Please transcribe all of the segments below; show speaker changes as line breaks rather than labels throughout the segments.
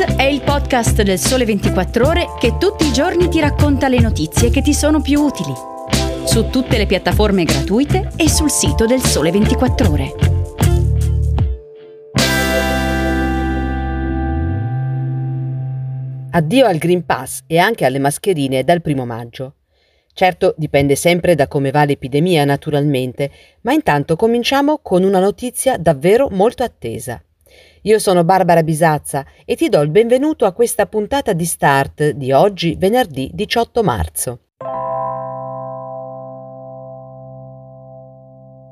È il podcast del Sole 24 Ore che tutti i giorni ti racconta le notizie che ti sono più utili. Su tutte le piattaforme gratuite e sul sito del Sole 24 Ore.
Addio al Green Pass e anche alle mascherine dal primo maggio. Certo, dipende sempre da come va l'epidemia, naturalmente, ma intanto cominciamo con una notizia davvero molto attesa. Io sono Barbara Bisazza e ti do il benvenuto a questa puntata di Start di oggi, venerdì 18 marzo.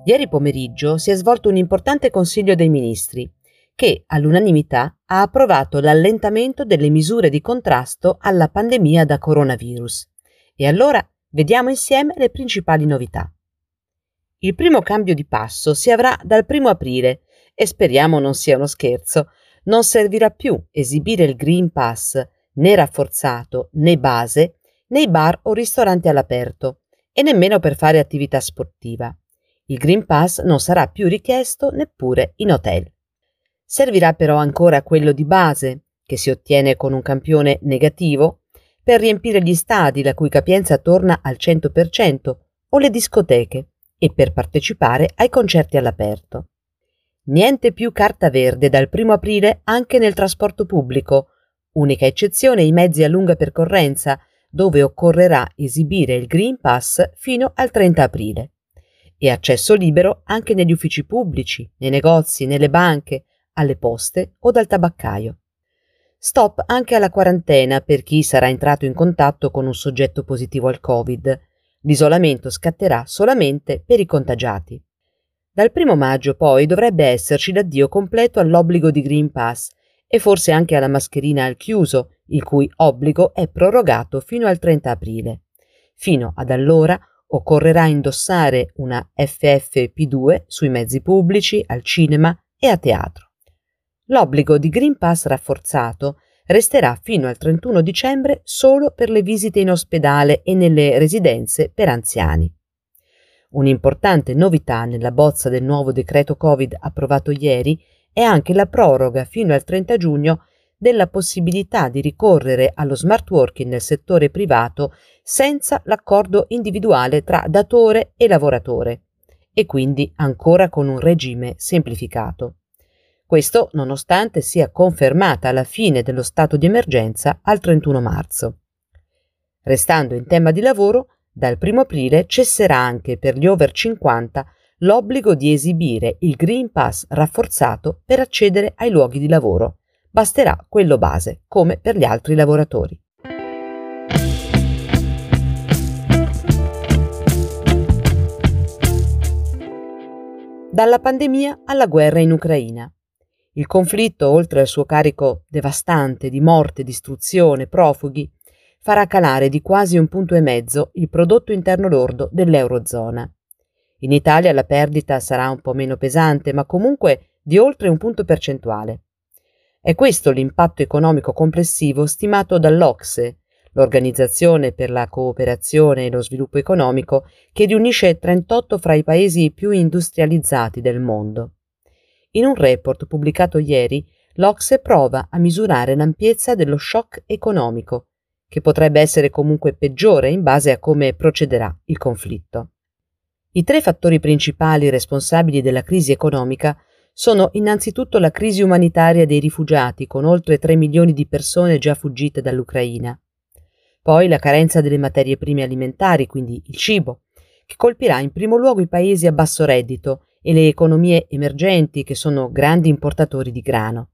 Ieri pomeriggio si è svolto un importante Consiglio dei Ministri che, all'unanimità, ha approvato l'allentamento delle misure di contrasto alla pandemia da coronavirus. E allora vediamo insieme le principali novità. Il primo cambio di passo si avrà dal 1 aprile e speriamo non sia uno scherzo, non servirà più esibire il Green Pass né rafforzato né base nei bar o ristoranti all'aperto e nemmeno per fare attività sportiva. Il Green Pass non sarà più richiesto neppure in hotel. Servirà però ancora quello di base, che si ottiene con un campione negativo, per riempire gli stadi la cui capienza torna al 100% o le discoteche e per partecipare ai concerti all'aperto. Niente più carta verde dal 1 aprile anche nel trasporto pubblico, unica eccezione i mezzi a lunga percorrenza, dove occorrerà esibire il Green Pass fino al 30 aprile. E accesso libero anche negli uffici pubblici, nei negozi, nelle banche, alle poste o dal tabaccaio. Stop anche alla quarantena per chi sarà entrato in contatto con un soggetto positivo al Covid. L'isolamento scatterà solamente per i contagiati. Dal primo maggio poi dovrebbe esserci l'addio completo all'obbligo di Green Pass e forse anche alla mascherina al chiuso, il cui obbligo è prorogato fino al 30 aprile. Fino ad allora occorrerà indossare una FFP2 sui mezzi pubblici, al cinema e a teatro. L'obbligo di Green Pass rafforzato resterà fino al 31 dicembre solo per le visite in ospedale e nelle residenze per anziani. Un'importante novità nella bozza del nuovo decreto Covid approvato ieri è anche la proroga fino al 30 giugno della possibilità di ricorrere allo smart working nel settore privato senza l'accordo individuale tra datore e lavoratore e quindi ancora con un regime semplificato. Questo nonostante sia confermata la fine dello stato di emergenza al 31 marzo. Restando in tema di lavoro, dal 1 aprile cesserà anche per gli over 50 l'obbligo di esibire il Green Pass rafforzato per accedere ai luoghi di lavoro. Basterà quello base, come per gli altri lavoratori. Dalla pandemia alla guerra in Ucraina. Il conflitto, oltre al suo carico devastante di morte, distruzione, profughi, farà calare di quasi un punto e mezzo il prodotto interno lordo dell'Eurozona. In Italia la perdita sarà un po' meno pesante, ma comunque di oltre un punto percentuale. È questo l'impatto economico complessivo stimato dall'Ocse, l'Organizzazione per la cooperazione e lo sviluppo economico che riunisce 38 fra i paesi più industrializzati del mondo. In un report pubblicato ieri, l'Ocse prova a misurare l'ampiezza dello shock economico che potrebbe essere comunque peggiore in base a come procederà il conflitto. I tre fattori principali responsabili della crisi economica sono innanzitutto la crisi umanitaria dei rifugiati, con oltre 3 milioni di persone già fuggite dall'Ucraina, poi la carenza delle materie prime alimentari, quindi il cibo, che colpirà in primo luogo i paesi a basso reddito e le economie emergenti che sono grandi importatori di grano.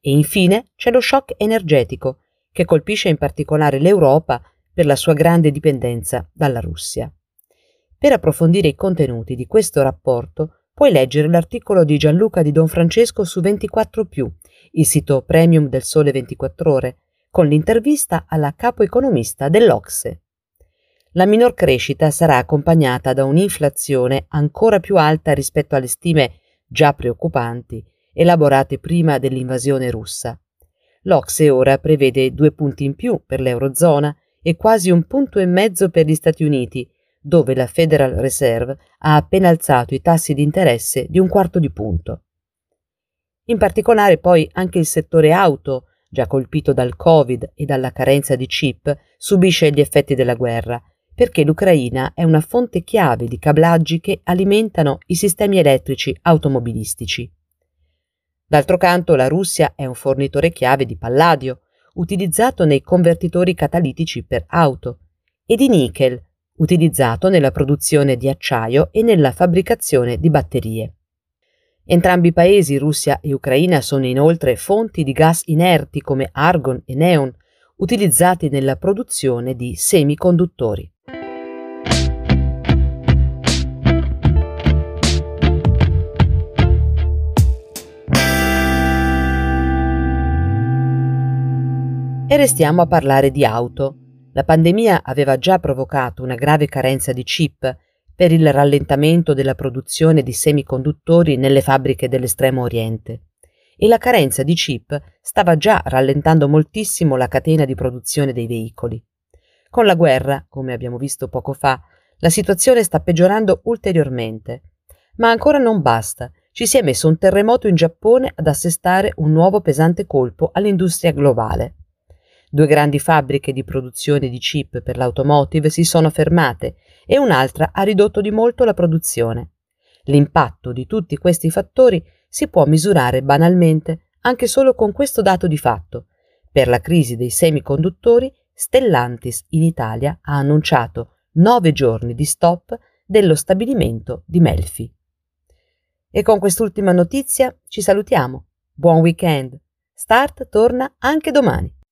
E infine c'è lo shock energetico, che colpisce in particolare l'Europa per la sua grande dipendenza dalla Russia. Per approfondire i contenuti di questo rapporto puoi leggere l'articolo di Gianluca di Don Francesco su 24 il sito premium del Sole 24 ore, con l'intervista alla capo economista dell'Ocse. La minor crescita sarà accompagnata da un'inflazione ancora più alta rispetto alle stime già preoccupanti elaborate prima dell'invasione russa L'Ocse ora prevede due punti in più per l'Eurozona e quasi un punto e mezzo per gli Stati Uniti, dove la Federal Reserve ha appena alzato i tassi di interesse di un quarto di punto. In particolare poi anche il settore auto, già colpito dal Covid e dalla carenza di chip, subisce gli effetti della guerra, perché l'Ucraina è una fonte chiave di cablaggi che alimentano i sistemi elettrici automobilistici. D'altro canto, la Russia è un fornitore chiave di palladio, utilizzato nei convertitori catalitici per auto, e di nickel, utilizzato nella produzione di acciaio e nella fabbricazione di batterie. Entrambi i paesi, Russia e Ucraina, sono inoltre fonti di gas inerti come argon e neon, utilizzati nella produzione di semiconduttori. E restiamo a parlare di auto. La pandemia aveva già provocato una grave carenza di chip per il rallentamento della produzione di semiconduttori nelle fabbriche dell'estremo oriente e la carenza di chip stava già rallentando moltissimo la catena di produzione dei veicoli. Con la guerra, come abbiamo visto poco fa, la situazione sta peggiorando ulteriormente. Ma ancora non basta. Ci si è messo un terremoto in Giappone ad assestare un nuovo pesante colpo all'industria globale. Due grandi fabbriche di produzione di chip per l'automotive si sono fermate e un'altra ha ridotto di molto la produzione. L'impatto di tutti questi fattori si può misurare banalmente anche solo con questo dato di fatto. Per la crisi dei semiconduttori, Stellantis in Italia ha annunciato nove giorni di stop dello stabilimento di Melfi. E con quest'ultima notizia ci salutiamo. Buon weekend. Start torna anche domani.